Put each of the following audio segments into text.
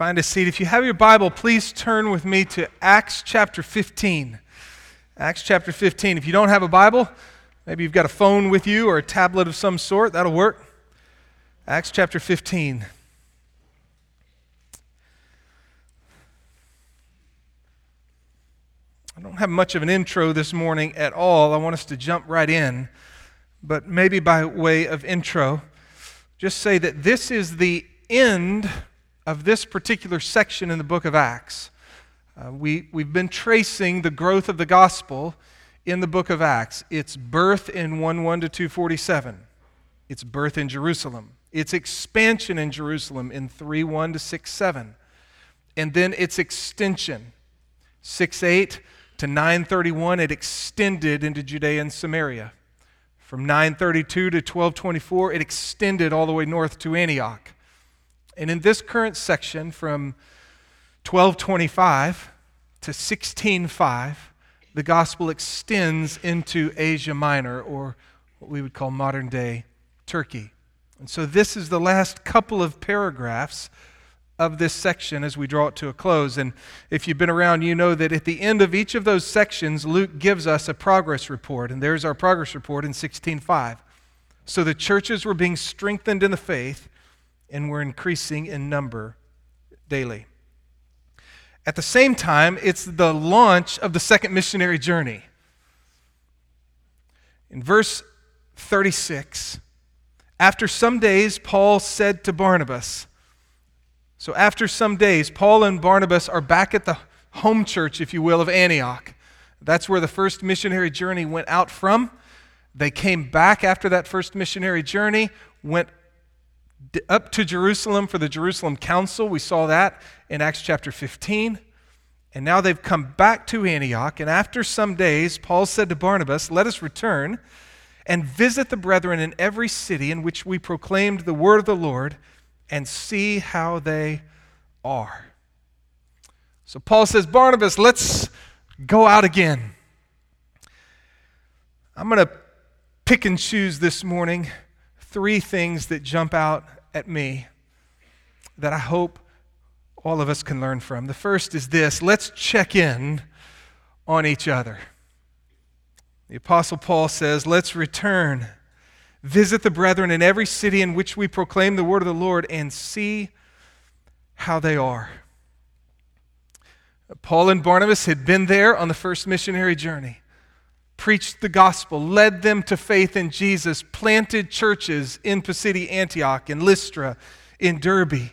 Find a seat. If you have your Bible, please turn with me to Acts chapter 15. Acts chapter 15. If you don't have a Bible, maybe you've got a phone with you or a tablet of some sort, that'll work. Acts chapter 15. I don't have much of an intro this morning at all. I want us to jump right in, but maybe by way of intro, just say that this is the end of this particular section in the book of Acts. Uh, we, we've been tracing the growth of the gospel in the book of Acts. Its birth in 1 1 to 247, its birth in Jerusalem, its expansion in Jerusalem in 3 1 to 6 7, and then its extension 6 8 to 931, it extended into Judea and Samaria. From 932 to 1224, it extended all the way north to Antioch. And in this current section, from 1225 to 1605, the gospel extends into Asia Minor, or what we would call modern day Turkey. And so this is the last couple of paragraphs of this section as we draw it to a close. And if you've been around, you know that at the end of each of those sections, Luke gives us a progress report. And there's our progress report in 16:5. So the churches were being strengthened in the faith and we're increasing in number daily. At the same time, it's the launch of the second missionary journey. In verse 36, after some days, Paul said to Barnabas, So after some days, Paul and Barnabas are back at the home church, if you will, of Antioch. That's where the first missionary journey went out from. They came back after that first missionary journey, went up to Jerusalem for the Jerusalem Council. We saw that in Acts chapter 15. And now they've come back to Antioch. And after some days, Paul said to Barnabas, Let us return and visit the brethren in every city in which we proclaimed the word of the Lord and see how they are. So Paul says, Barnabas, let's go out again. I'm going to pick and choose this morning three things that jump out at me that I hope all of us can learn from. The first is this let's check in on each other. The Apostle Paul says, Let's return, visit the brethren in every city in which we proclaim the word of the Lord, and see how they are. Paul and Barnabas had been there on the first missionary journey preached the gospel, led them to faith in Jesus, planted churches in Pisidia, Antioch, in Lystra, in Derbe,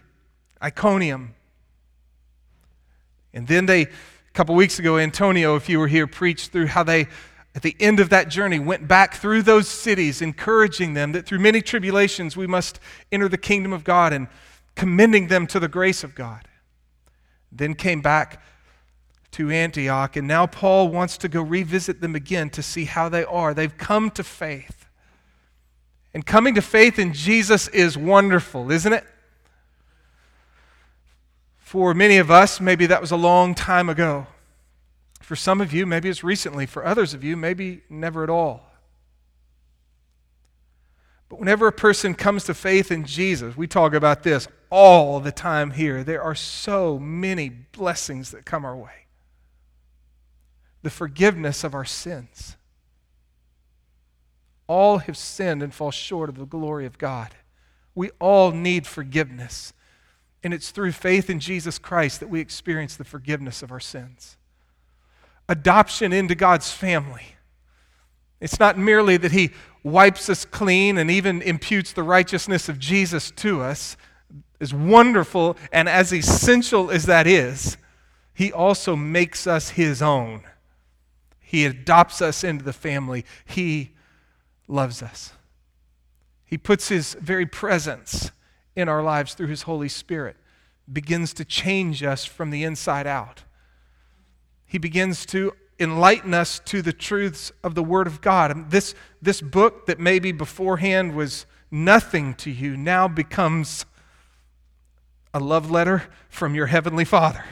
Iconium. And then they, a couple weeks ago, Antonio, if you were here, preached through how they, at the end of that journey, went back through those cities, encouraging them that through many tribulations we must enter the kingdom of God and commending them to the grace of God. Then came back to Antioch, and now Paul wants to go revisit them again to see how they are. They've come to faith. And coming to faith in Jesus is wonderful, isn't it? For many of us, maybe that was a long time ago. For some of you, maybe it's recently. For others of you, maybe never at all. But whenever a person comes to faith in Jesus, we talk about this all the time here. There are so many blessings that come our way the forgiveness of our sins. All have sinned and fall short of the glory of God. We all need forgiveness. And it's through faith in Jesus Christ that we experience the forgiveness of our sins. Adoption into God's family. It's not merely that He wipes us clean and even imputes the righteousness of Jesus to us, as wonderful and as essential as that is, He also makes us His own. He adopts us into the family. He loves us. He puts His very presence in our lives through His Holy Spirit, begins to change us from the inside out. He begins to enlighten us to the truths of the Word of God. This, this book that maybe beforehand was nothing to you now becomes a love letter from your Heavenly Father.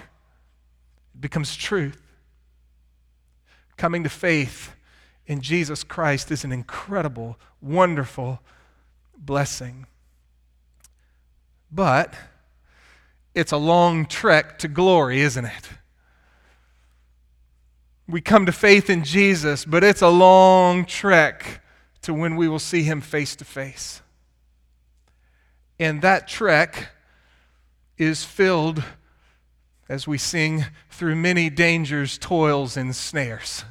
It becomes truth. Coming to faith in Jesus Christ is an incredible, wonderful blessing. But it's a long trek to glory, isn't it? We come to faith in Jesus, but it's a long trek to when we will see him face to face. And that trek is filled, as we sing, through many dangers, toils, and snares.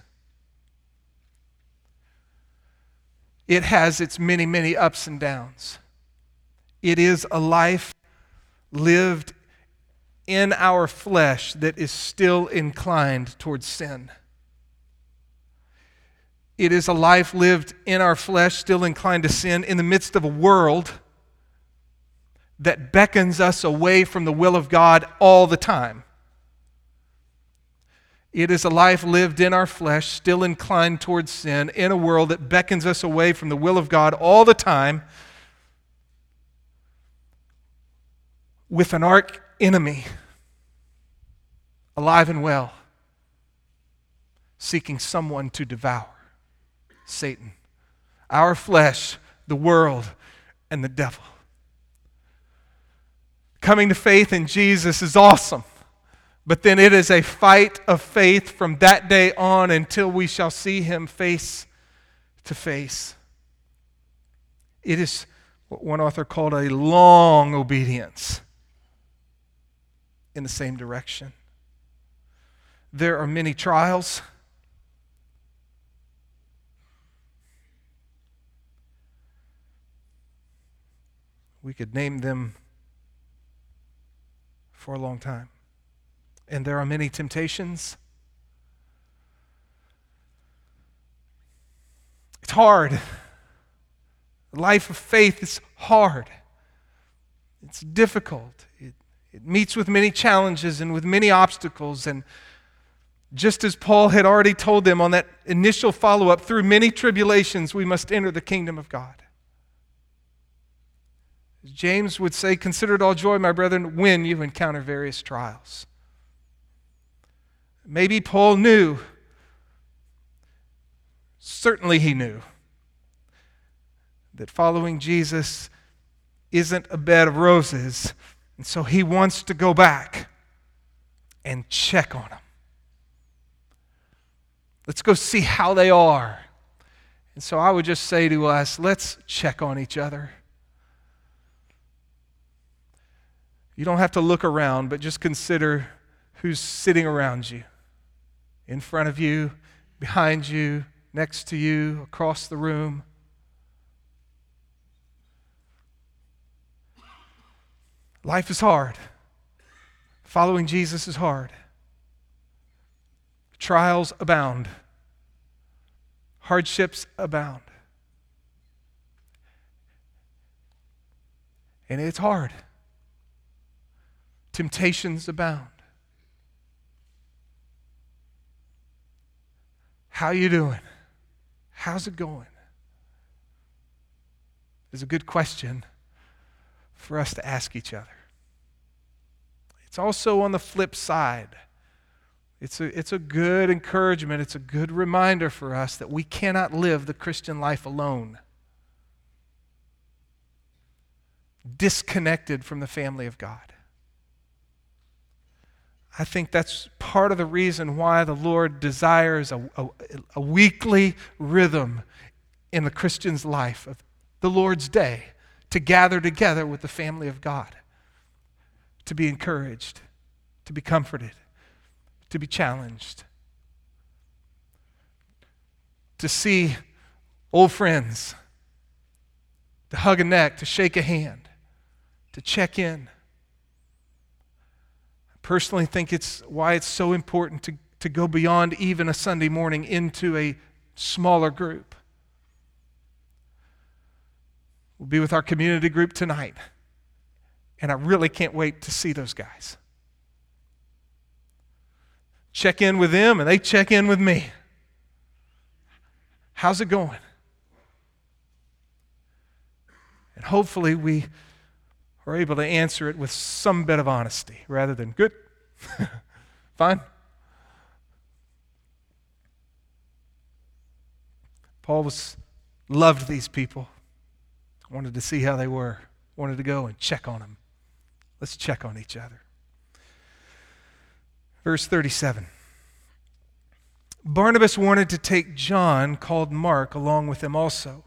It has its many, many ups and downs. It is a life lived in our flesh that is still inclined towards sin. It is a life lived in our flesh, still inclined to sin, in the midst of a world that beckons us away from the will of God all the time. It is a life lived in our flesh, still inclined towards sin, in a world that beckons us away from the will of God all the time, with an arch enemy alive and well, seeking someone to devour Satan, our flesh, the world, and the devil. Coming to faith in Jesus is awesome, but then it is a fight of faith from that day on until we shall see him face to face. It is what one author called a long obedience in the same direction. There are many trials. We could name them for a long time. And there are many temptations. It's hard. The life of faith is hard. It's difficult. It, it meets with many challenges and with many obstacles. And just as Paul had already told them on that initial follow up, through many tribulations, we must enter the kingdom of God. James would say, Consider it all joy, my brethren, when you encounter various trials. Maybe Paul knew, certainly he knew, that following Jesus isn't a bed of roses. And so he wants to go back and check on them. Let's go see how they are. And so I would just say to us, let's check on each other. You don't have to look around, but just consider who's sitting around you in front of you, behind you, next to you, across the room. Life is hard. Following Jesus is hard. Trials abound, hardships abound. And it's hard. Temptations abound. How you doing? How's it going? Is a good question for us to ask each other. It's also on the flip side it's a, it's a good encouragement. It's a good reminder for us that we cannot live the Christian life alone, disconnected from the family of God. I think that's part of the reason why the Lord desires a, a, a weekly rhythm in the Christian's life of the Lord's day to gather together with the family of God, to be encouraged, to be comforted to be challenged, to see old friends, to hug a neck, to shake a hand, to check in. Personally think it's why it's so important to, to go beyond even a Sunday morning into a smaller group. We'll be with our community group tonight. And I really can't wait to see those guys check in with them and they check in with me. How's it going? And hopefully we are able to answer it with some bit of honesty rather than good, fine. Paul was loved these people. Wanted to see how they were. Wanted to go and check on them. Let's check on each other. Verse 37. Barnabas wanted to take John, called Mark, along with him also.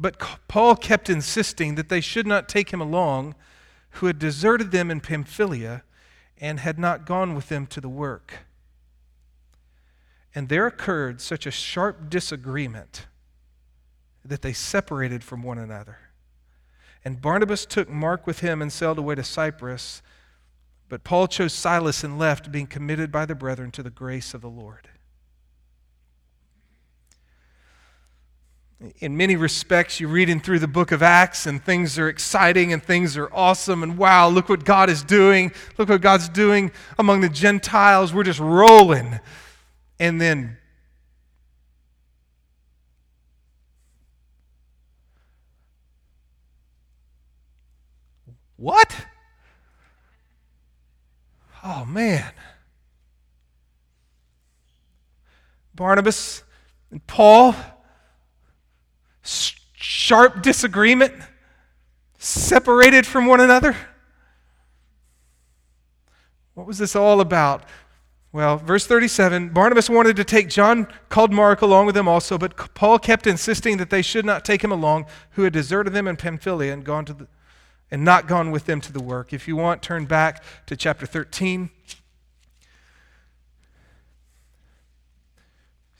But Paul kept insisting that they should not take him along, who had deserted them in Pamphylia and had not gone with them to the work. And there occurred such a sharp disagreement that they separated from one another. And Barnabas took Mark with him and sailed away to Cyprus. But Paul chose Silas and left, being committed by the brethren to the grace of the Lord. In many respects, you're reading through the book of Acts and things are exciting and things are awesome and wow, look what God is doing. Look what God's doing among the Gentiles. We're just rolling. And then What? Oh, man. Barnabas and Paul, sharp disagreement, separated from one another. What was this all about? Well, verse 37 Barnabas wanted to take John, called Mark, along with him also, but Paul kept insisting that they should not take him along, who had deserted them in Pamphylia and gone to the, and not gone with them to the work. If you want, turn back to chapter 13.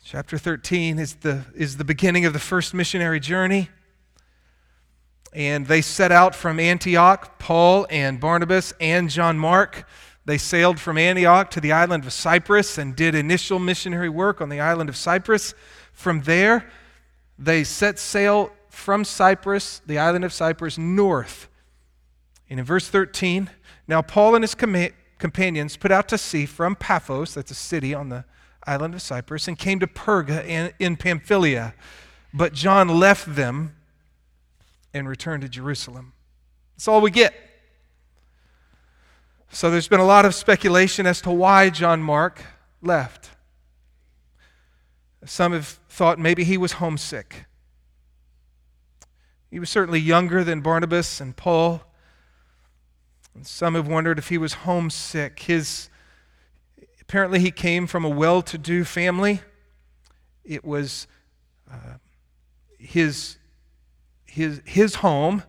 Chapter 13 is the, is the beginning of the first missionary journey. And they set out from Antioch, Paul and Barnabas and John Mark. They sailed from Antioch to the island of Cyprus and did initial missionary work on the island of Cyprus. From there, they set sail from Cyprus, the island of Cyprus, north and in verse 13, now Paul and his com- companions put out to sea from Paphos, that's a city on the island of Cyprus, and came to Perga in, in Pamphylia. But John left them and return to Jerusalem. That's all we get. So there's been a lot of speculation as to why John Mark left. Some have thought maybe he was homesick. He was certainly younger than Barnabas and Paul. And some have wondered if he was homesick. His, apparently, he came from a well to do family. It was uh, his, his, his home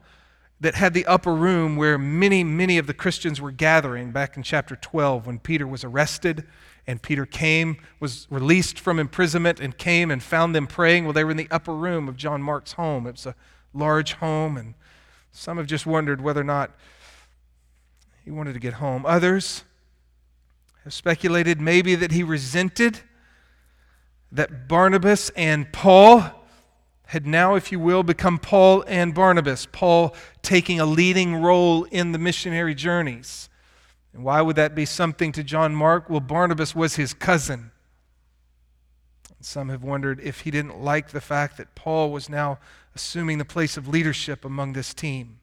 that had the upper room where many, many of the Christians were gathering back in chapter 12 when Peter was arrested and Peter came, was released from imprisonment and came and found them praying. Well, they were in the upper room of John Mark's home. It was a large home, and some have just wondered whether or not he wanted to get home. Others have speculated maybe that he resented that Barnabas and Paul had now, if you will, become Paul and Barnabas, Paul taking a leading role in the missionary journeys. And why would that be something to John Mark? Well, Barnabas was his cousin. Some have wondered if he didn't like the fact that Paul was now assuming the place of leadership among this team.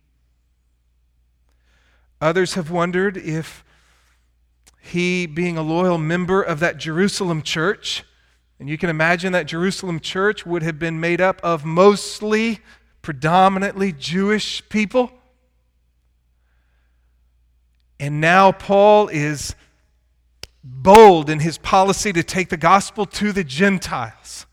Others have wondered if he, being a loyal member of that Jerusalem church, and you can imagine that Jerusalem church would have been made up of mostly, predominantly Jewish people. And now Paul is bold in his policy to take the gospel to the Gentiles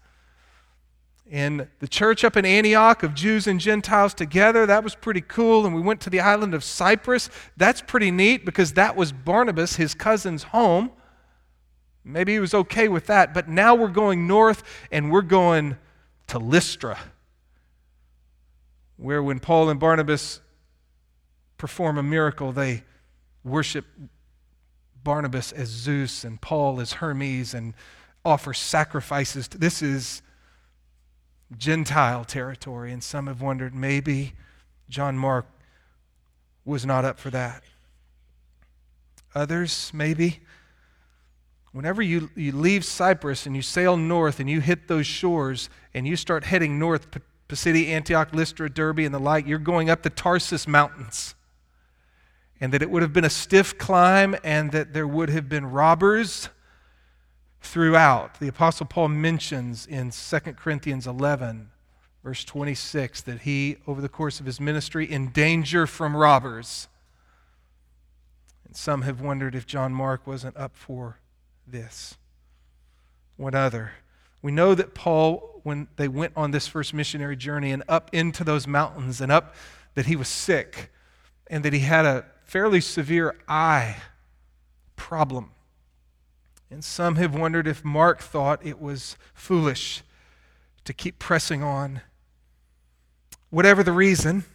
And the church up in Antioch of Jews and Gentiles together. That was pretty cool. And we went to the island of Cyprus. That's pretty neat because that was Barnabas, his cousin's home. Maybe he was okay with that. But now we're going north and we're going to Lystra, where when Paul and Barnabas perform a miracle, they worship Barnabas as Zeus and Paul as Hermes and offer sacrifices. This is Gentile territory, and some have wondered maybe John Mark was not up for that. Others, maybe. Whenever you, you leave Cyprus and you sail north and you hit those shores and you start heading north, Pisidia, Antioch, Lystra, Derbe, and the like, you're going up the Taurus Mountains. And that it would have been a stiff climb and that there would have been robbers throughout. The Apostle Paul mentions in 2 Corinthians 11, verse 26, that he, over the course of his ministry, in danger from robbers. And some have wondered if John Mark wasn't up for this. What other? We know that Paul, when they went on this first missionary journey and up into those mountains and up, that he was sick and that he had a fairly severe eye problem. And some have wondered if Mark thought it was foolish to keep pressing on. Whatever the reason,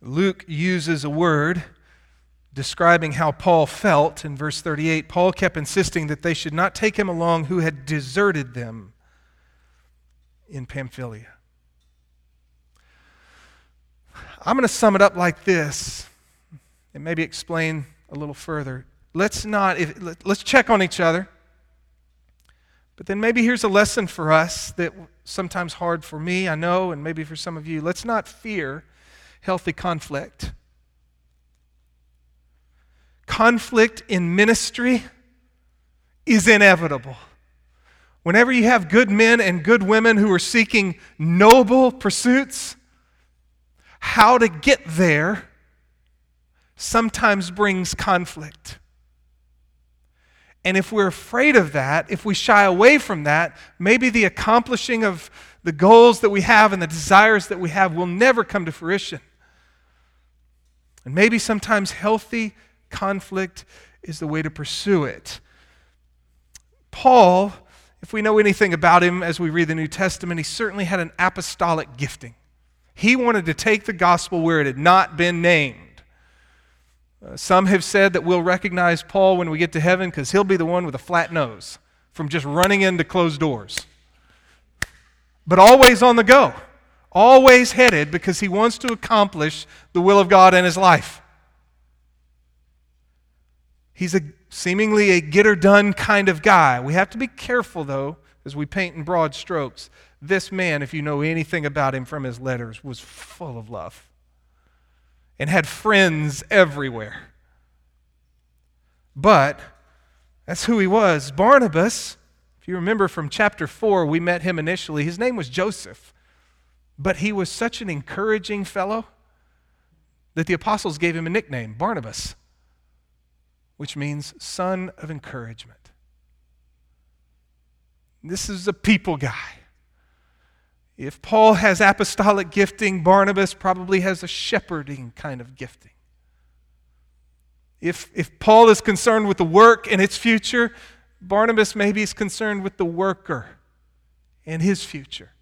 Luke uses a word describing how Paul felt in verse 38. Paul kept insisting that they should not take him along who had deserted them in Pamphylia. I'm going to sum it up like this and maybe explain a little further. Let's not, if, let's check on each other. But then maybe here's a lesson for us that sometimes hard for me, I know, and maybe for some of you. Let's not fear healthy conflict. Conflict in ministry is inevitable. Whenever you have good men and good women who are seeking noble pursuits, how to get there sometimes brings conflict. And if we're afraid of that, if we shy away from that, maybe the accomplishing of the goals that we have and the desires that we have will never come to fruition. And maybe sometimes healthy conflict is the way to pursue it. Paul, if we know anything about him as we read the New Testament, he certainly had an apostolic gifting. He wanted to take the gospel where it had not been named. Uh, some have said that we'll recognize Paul when we get to heaven because he'll be the one with a flat nose from just running into closed doors. But always on the go always headed because he wants to accomplish the will of God in his life. He's a seemingly a get or done kind of guy. We have to be careful though as we paint in broad strokes. This man, if you know anything about him from his letters, was full of love and had friends everywhere. But that's who he was. Barnabas, if you remember from chapter 4, we met him initially. His name was Joseph. But he was such an encouraging fellow that the apostles gave him a nickname, Barnabas, which means son of encouragement. This is a people guy. If Paul has apostolic gifting, Barnabas probably has a shepherding kind of gifting. If, if Paul is concerned with the work and its future, Barnabas maybe is concerned with the worker and his future.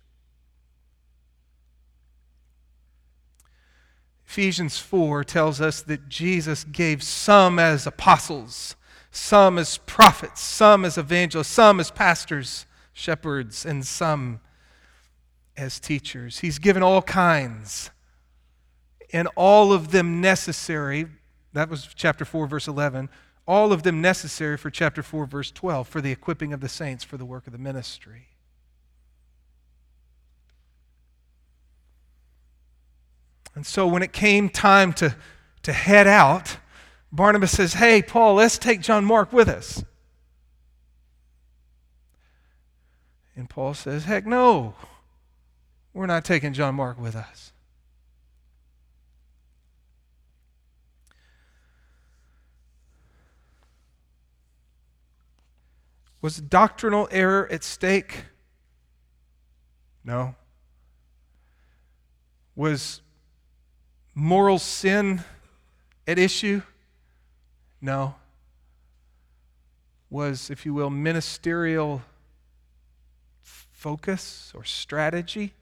Ephesians 4 tells us that Jesus gave some as apostles, some as prophets, some as evangelists, some as pastors, shepherds, and some as teachers. He's given all kinds, and all of them necessary. That was chapter 4, verse 11. All of them necessary for chapter 4, verse 12, for the equipping of the saints for the work of the ministry. And so when it came time to, to head out, Barnabas says, Hey, Paul, let's take John Mark with us. And Paul says, Heck no, we're not taking John Mark with us. Was doctrinal error at stake? No. Was moral sin at issue? No. Was, if you will, ministerial focus or strategy?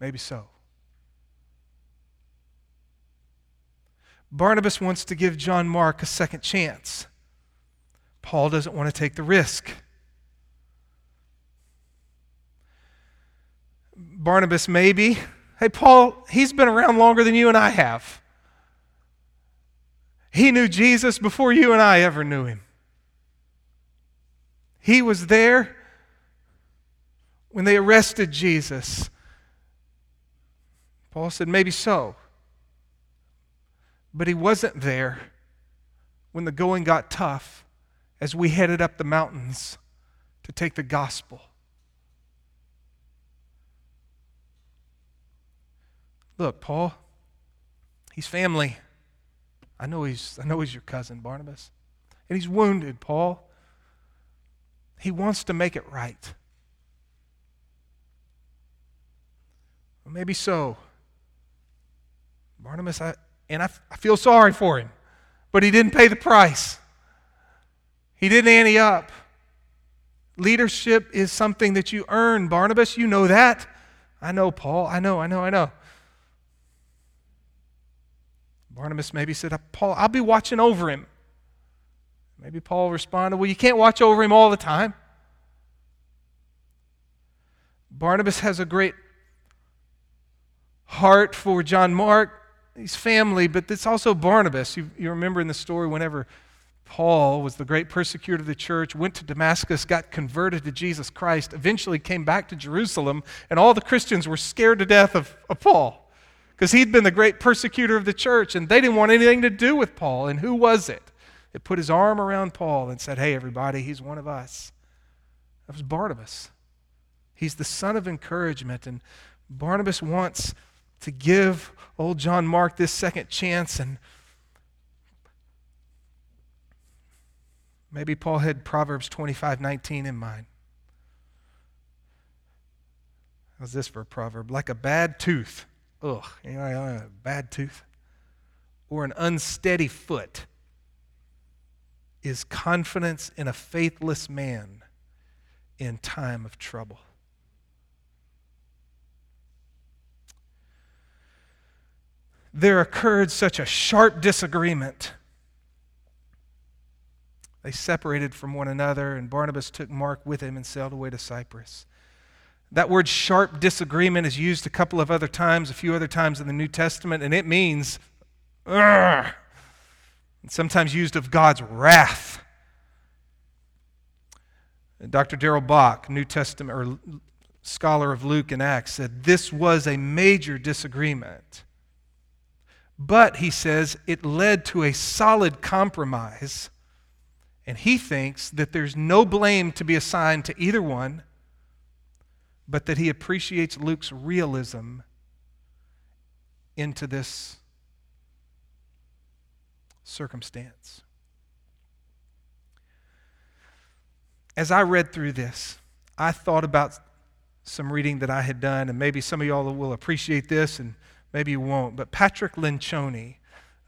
Maybe so. Barnabas wants to give John Mark a second chance. Paul doesn't want to take the risk. Barnabas, maybe, Hey, Paul, he's been around longer than you and I have. He knew Jesus before you and I ever knew him. He was there when they arrested Jesus. Paul said, maybe so. But he wasn't there when the going got tough as we headed up the mountains to take the gospel. Look, Paul, He's family. I know he's, I know he's your cousin, Barnabas. And he's wounded, Paul. He wants to make it right. Well, maybe so. Barnabas, I, and I, I feel sorry for him, but he didn't pay the price. He didn't ante up. Leadership is something that you earn, Barnabas. You know that. I know, Paul. I know, I know, I know. Barnabas maybe said, Paul, I'll be watching over him. Maybe Paul responded, Well, you can't watch over him all the time. Barnabas has a great heart for John Mark, his family, but it's also Barnabas. You, you remember in the story whenever Paul was the great persecutor of the church, went to Damascus, got converted to Jesus Christ, eventually came back to Jerusalem, and all the Christians were scared to death of, of Paul because he'd been the great persecutor of the church, and they didn't want anything to do with Paul. And who was it that put his arm around Paul and said, Hey, everybody, he's one of us? That was Barnabas. He's the son of encouragement, and Barnabas wants to give old John Mark this second chance and maybe Paul had Proverbs 25 19 in mind. How's this for a proverb? Like a bad tooth. Ugh, know, a bad tooth. Or an unsteady foot is confidence in a faithless man in time of trouble. there occurred such a sharp disagreement. They separated from one another, and Barnabas took Mark with him and sailed away to Cyprus. That word sharp disagreement is used a couple of other times, a few other times in the New Testament, and it means, and sometimes used of God's wrath. Dr. Darrell Bock, New Testament or scholar of Luke and Acts, said this was a major disagreement. But, he says, it led to a solid compromise. And he thinks that there's no blame to be assigned to either one, but that he appreciates Luke's realism into this circumstance. As I read through this, I thought about some reading that I had done, and maybe some of y'all will appreciate this and Maybe you won't. But Patrick Lencioni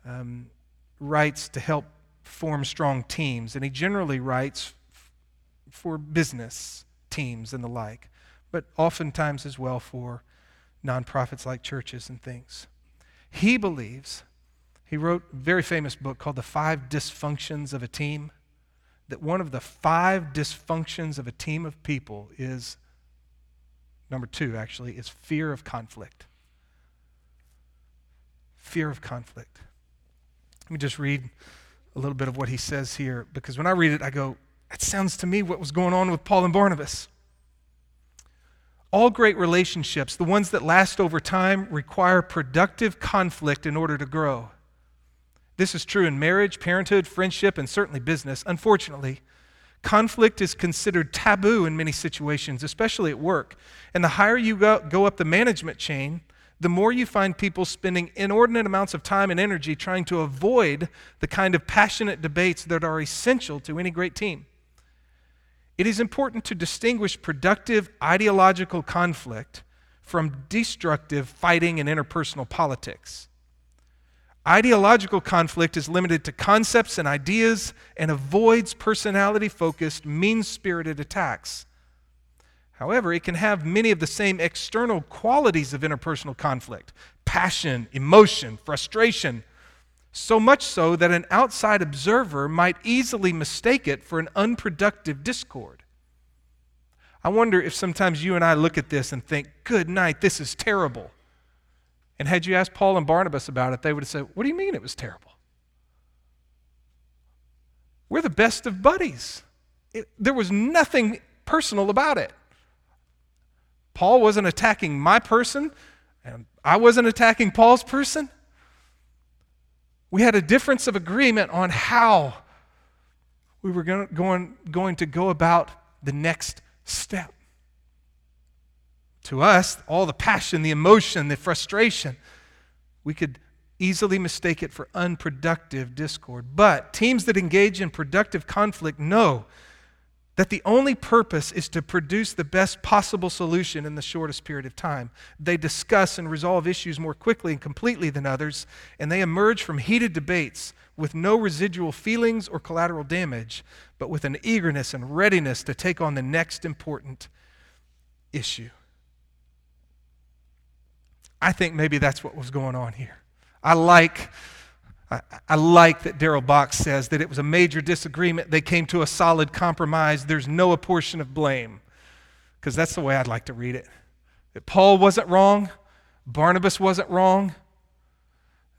um, writes to help form strong teams, and he generally writes f- for business teams and the like, but oftentimes as well for nonprofits like churches and things. He believes, he wrote a very famous book called The Five Dysfunctions of a Team, that one of the five dysfunctions of a team of people is, number two actually, is fear of conflict fear of conflict. Let me just read a little bit of what he says here because when I read it, I go, that sounds to me what was going on with Paul and Barnabas. All great relationships, the ones that last over time, require productive conflict in order to grow. This is true in marriage, parenthood, friendship, and certainly business. Unfortunately, conflict is considered taboo in many situations, especially at work. And the higher you go, go up the management chain, the more you find people spending inordinate amounts of time and energy trying to avoid the kind of passionate debates that are essential to any great team. It is important to distinguish productive ideological conflict from destructive fighting and interpersonal politics. Ideological conflict is limited to concepts and ideas and avoids personality focused, mean spirited attacks. However, it can have many of the same external qualities of interpersonal conflict passion, emotion, frustration. So much so that an outside observer might easily mistake it for an unproductive discord. I wonder if sometimes you and I look at this and think, good night, this is terrible. And had you asked Paul and Barnabas about it, they would have said, What do you mean it was terrible? We're the best of buddies. It, there was nothing personal about it. Paul wasn't attacking my person, and I wasn't attacking Paul's person. We had a difference of agreement on how we were going, going, going to go about the next step. To us, all the passion, the emotion, the frustration, we could easily mistake it for unproductive discord. But teams that engage in productive conflict know that the only purpose is to produce the best possible solution in the shortest period of time. They discuss and resolve issues more quickly and completely than others, and they emerge from heated debates with no residual feelings or collateral damage, but with an eagerness and readiness to take on the next important issue. I think maybe that's what was going on here. I like I, I like that Darrell Bock says that it was a major disagreement. They came to a solid compromise. There's no apportion of blame. Because that's the way I'd like to read it. That Paul wasn't wrong, Barnabas wasn't wrong.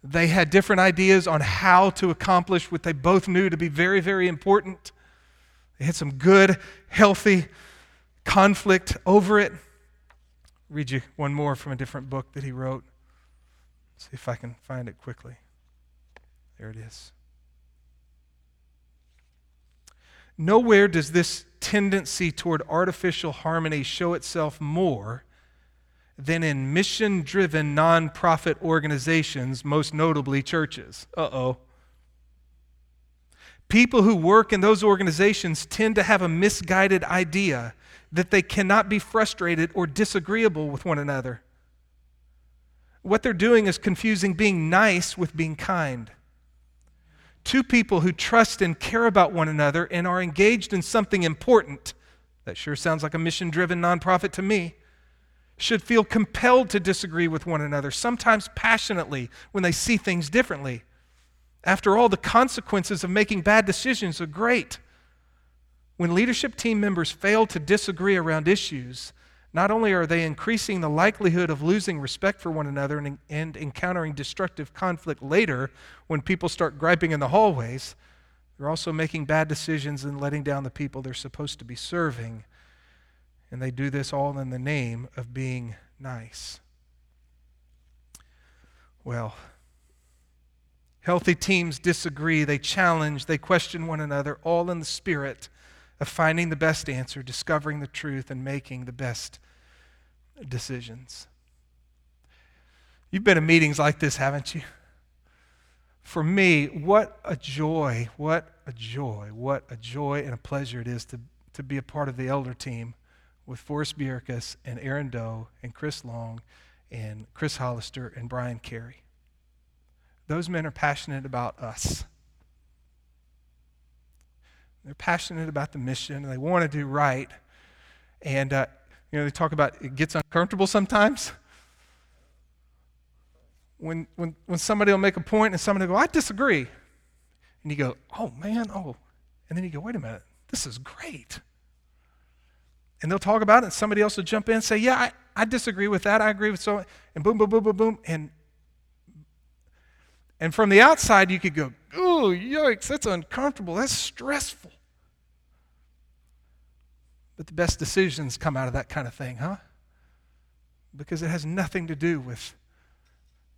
They had different ideas on how to accomplish what they both knew to be very, very important. They had some good, healthy conflict over it. read you one more from a different book that he wrote. See if I can find it quickly. There it is. Nowhere does this tendency toward artificial harmony show itself more than in mission driven nonprofit organizations, most notably churches. Uh oh. People who work in those organizations tend to have a misguided idea that they cannot be frustrated or disagreeable with one another. What they're doing is confusing being nice with being kind two people who trust and care about one another and are engaged in something important, that sure sounds like a mission driven nonprofit to me, should feel compelled to disagree with one another, sometimes passionately when they see things differently. After all, the consequences of making bad decisions are great. When leadership team members fail to disagree around issues, not only are they increasing the likelihood of losing respect for one another and, and, encountering destructive conflict later when people start griping in the hallways, they're also making bad decisions and letting down the people they're supposed to be serving. And they do this all in the name of being nice. Well, healthy teams disagree, they challenge, they question one another, all in the spirit of finding the best answer, discovering the truth, and making the best decisions. You've been in meetings like this, haven't you? For me, what a joy, what a joy, what a joy and a pleasure it is to, to be a part of the elder team with Forrest Bierkus and Aaron Doe and Chris Long and Chris Hollister and Brian Carey. Those men are passionate about us. They're passionate about the mission and they want to do right. And uh, you know, they talk about it gets uncomfortable sometimes. When, when, when somebody will make a point and somebody will go, I disagree. And you go, oh man, oh. And then you go, wait a minute, this is great. And they'll talk about it, and somebody else will jump in and say, yeah, I, I disagree with that. I agree with so. And boom, boom, boom, boom, boom. And, and from the outside, you could go, oh, yikes, that's uncomfortable. That's stressful. But the best decisions come out of that kind of thing, huh? Because it has nothing to do with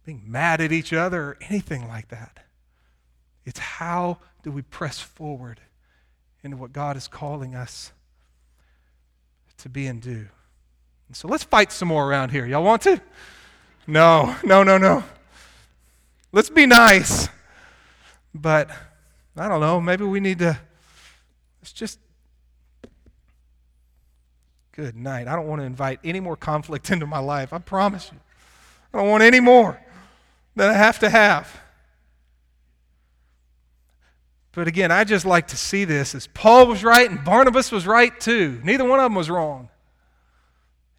being mad at each other or anything like that. It's how do we press forward into what God is calling us to be and do. And so let's fight some more around here. Y'all want to? No, no, no, no. Let's be nice. But I don't know, maybe we need to let's just Good night. I don't want to invite any more conflict into my life. I promise you. I don't want any more that I have to have. But again, I just like to see this as Paul was right and Barnabas was right too. Neither one of them was wrong.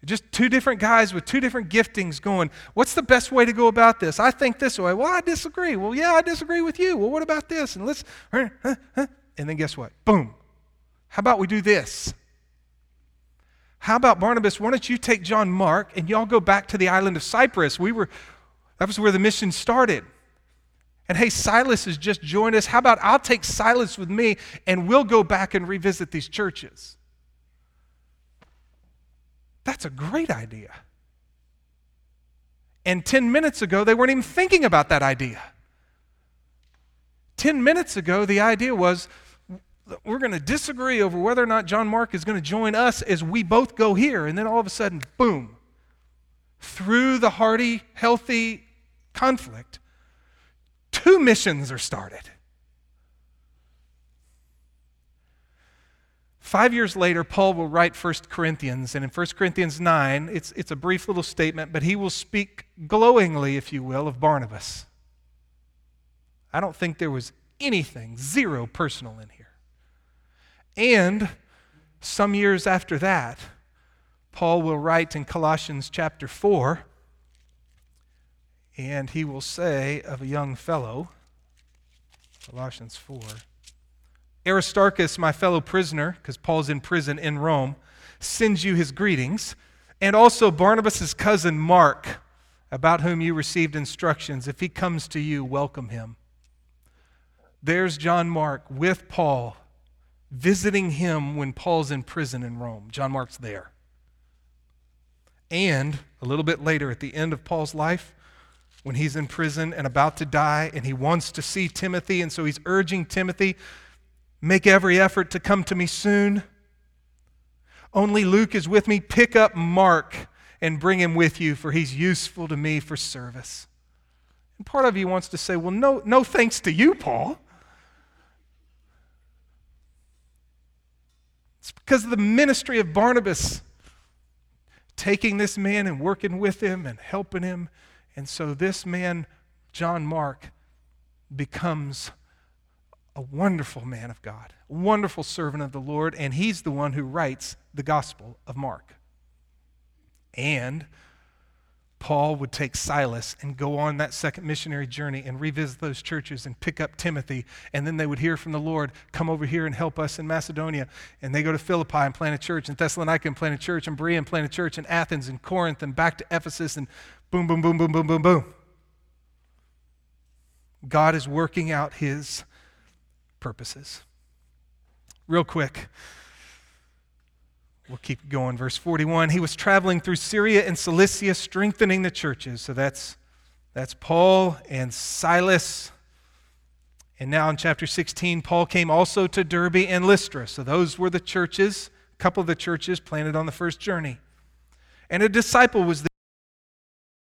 Just two different guys with two different giftings going, what's the best way to go about this? I think this way. Well, I disagree. Well, yeah, I disagree with you. Well, what about this? And let's, and then guess what? Boom. How about we do this? How about Barnabas? Why don't you take John Mark and y'all go back to the island of Cyprus? We were, that was where the mission started. And hey, Silas has just joined us. How about I'll take Silas with me and we'll go back and revisit these churches? That's a great idea. And 10 minutes ago, they weren't even thinking about that idea. 10 minutes ago, the idea was we're going to disagree over whether or not John Mark is going to join us as we both go here. And then all of a sudden, boom, through the hearty, healthy conflict, two missions are started. Five years later, Paul will write 1 Corinthians, and in 1 Corinthians 9, it's, it's a brief little statement, but he will speak glowingly, if you will, of Barnabas. I don't think there was anything, zero personal in here. And some years after that, Paul will write in Colossians chapter 4, and he will say of a young fellow, Colossians 4, Aristarchus, my fellow prisoner, because Paul's in prison in Rome, sends you his greetings, and also Barnabas' cousin Mark, about whom you received instructions. If he comes to you, welcome him. There's John Mark with Paul, visiting him when Paul's in prison in Rome. John Mark's there. And a little bit later, at the end of Paul's life, when he's in prison and about to die, and he wants to see Timothy, and so he's urging Timothy, make every effort to come to me soon. Only Luke is with me. Pick up Mark and bring him with you, for he's useful to me for service. And part of you wants to say, well, no, no thanks to you, Paul. It's because of the ministry of Barnabas taking this man and working with him and helping him. And so this man, John Mark, becomes a wonderful man of God, a wonderful servant of the Lord, and he's the one who writes the Gospel of Mark. And Paul would take Silas and go on that second missionary journey and revisit those churches and pick up Timothy. And then they would hear from the Lord, come over here and help us in Macedonia. And they go to Philippi and plant a church, and Thessalonica and plant a church, and Berea and plant a church, and Athens and Corinth, and back to Ephesus, and boom, boom, boom, boom, boom, boom, boom. God is working out his purposes. Real quick. We'll keep going. Verse 41 He was traveling through Syria and Cilicia, strengthening the churches. So that's, that's Paul and Silas. And now in chapter 16, Paul came also to Derbe and Lystra. So those were the churches, a couple of the churches planted on the first journey. And a disciple was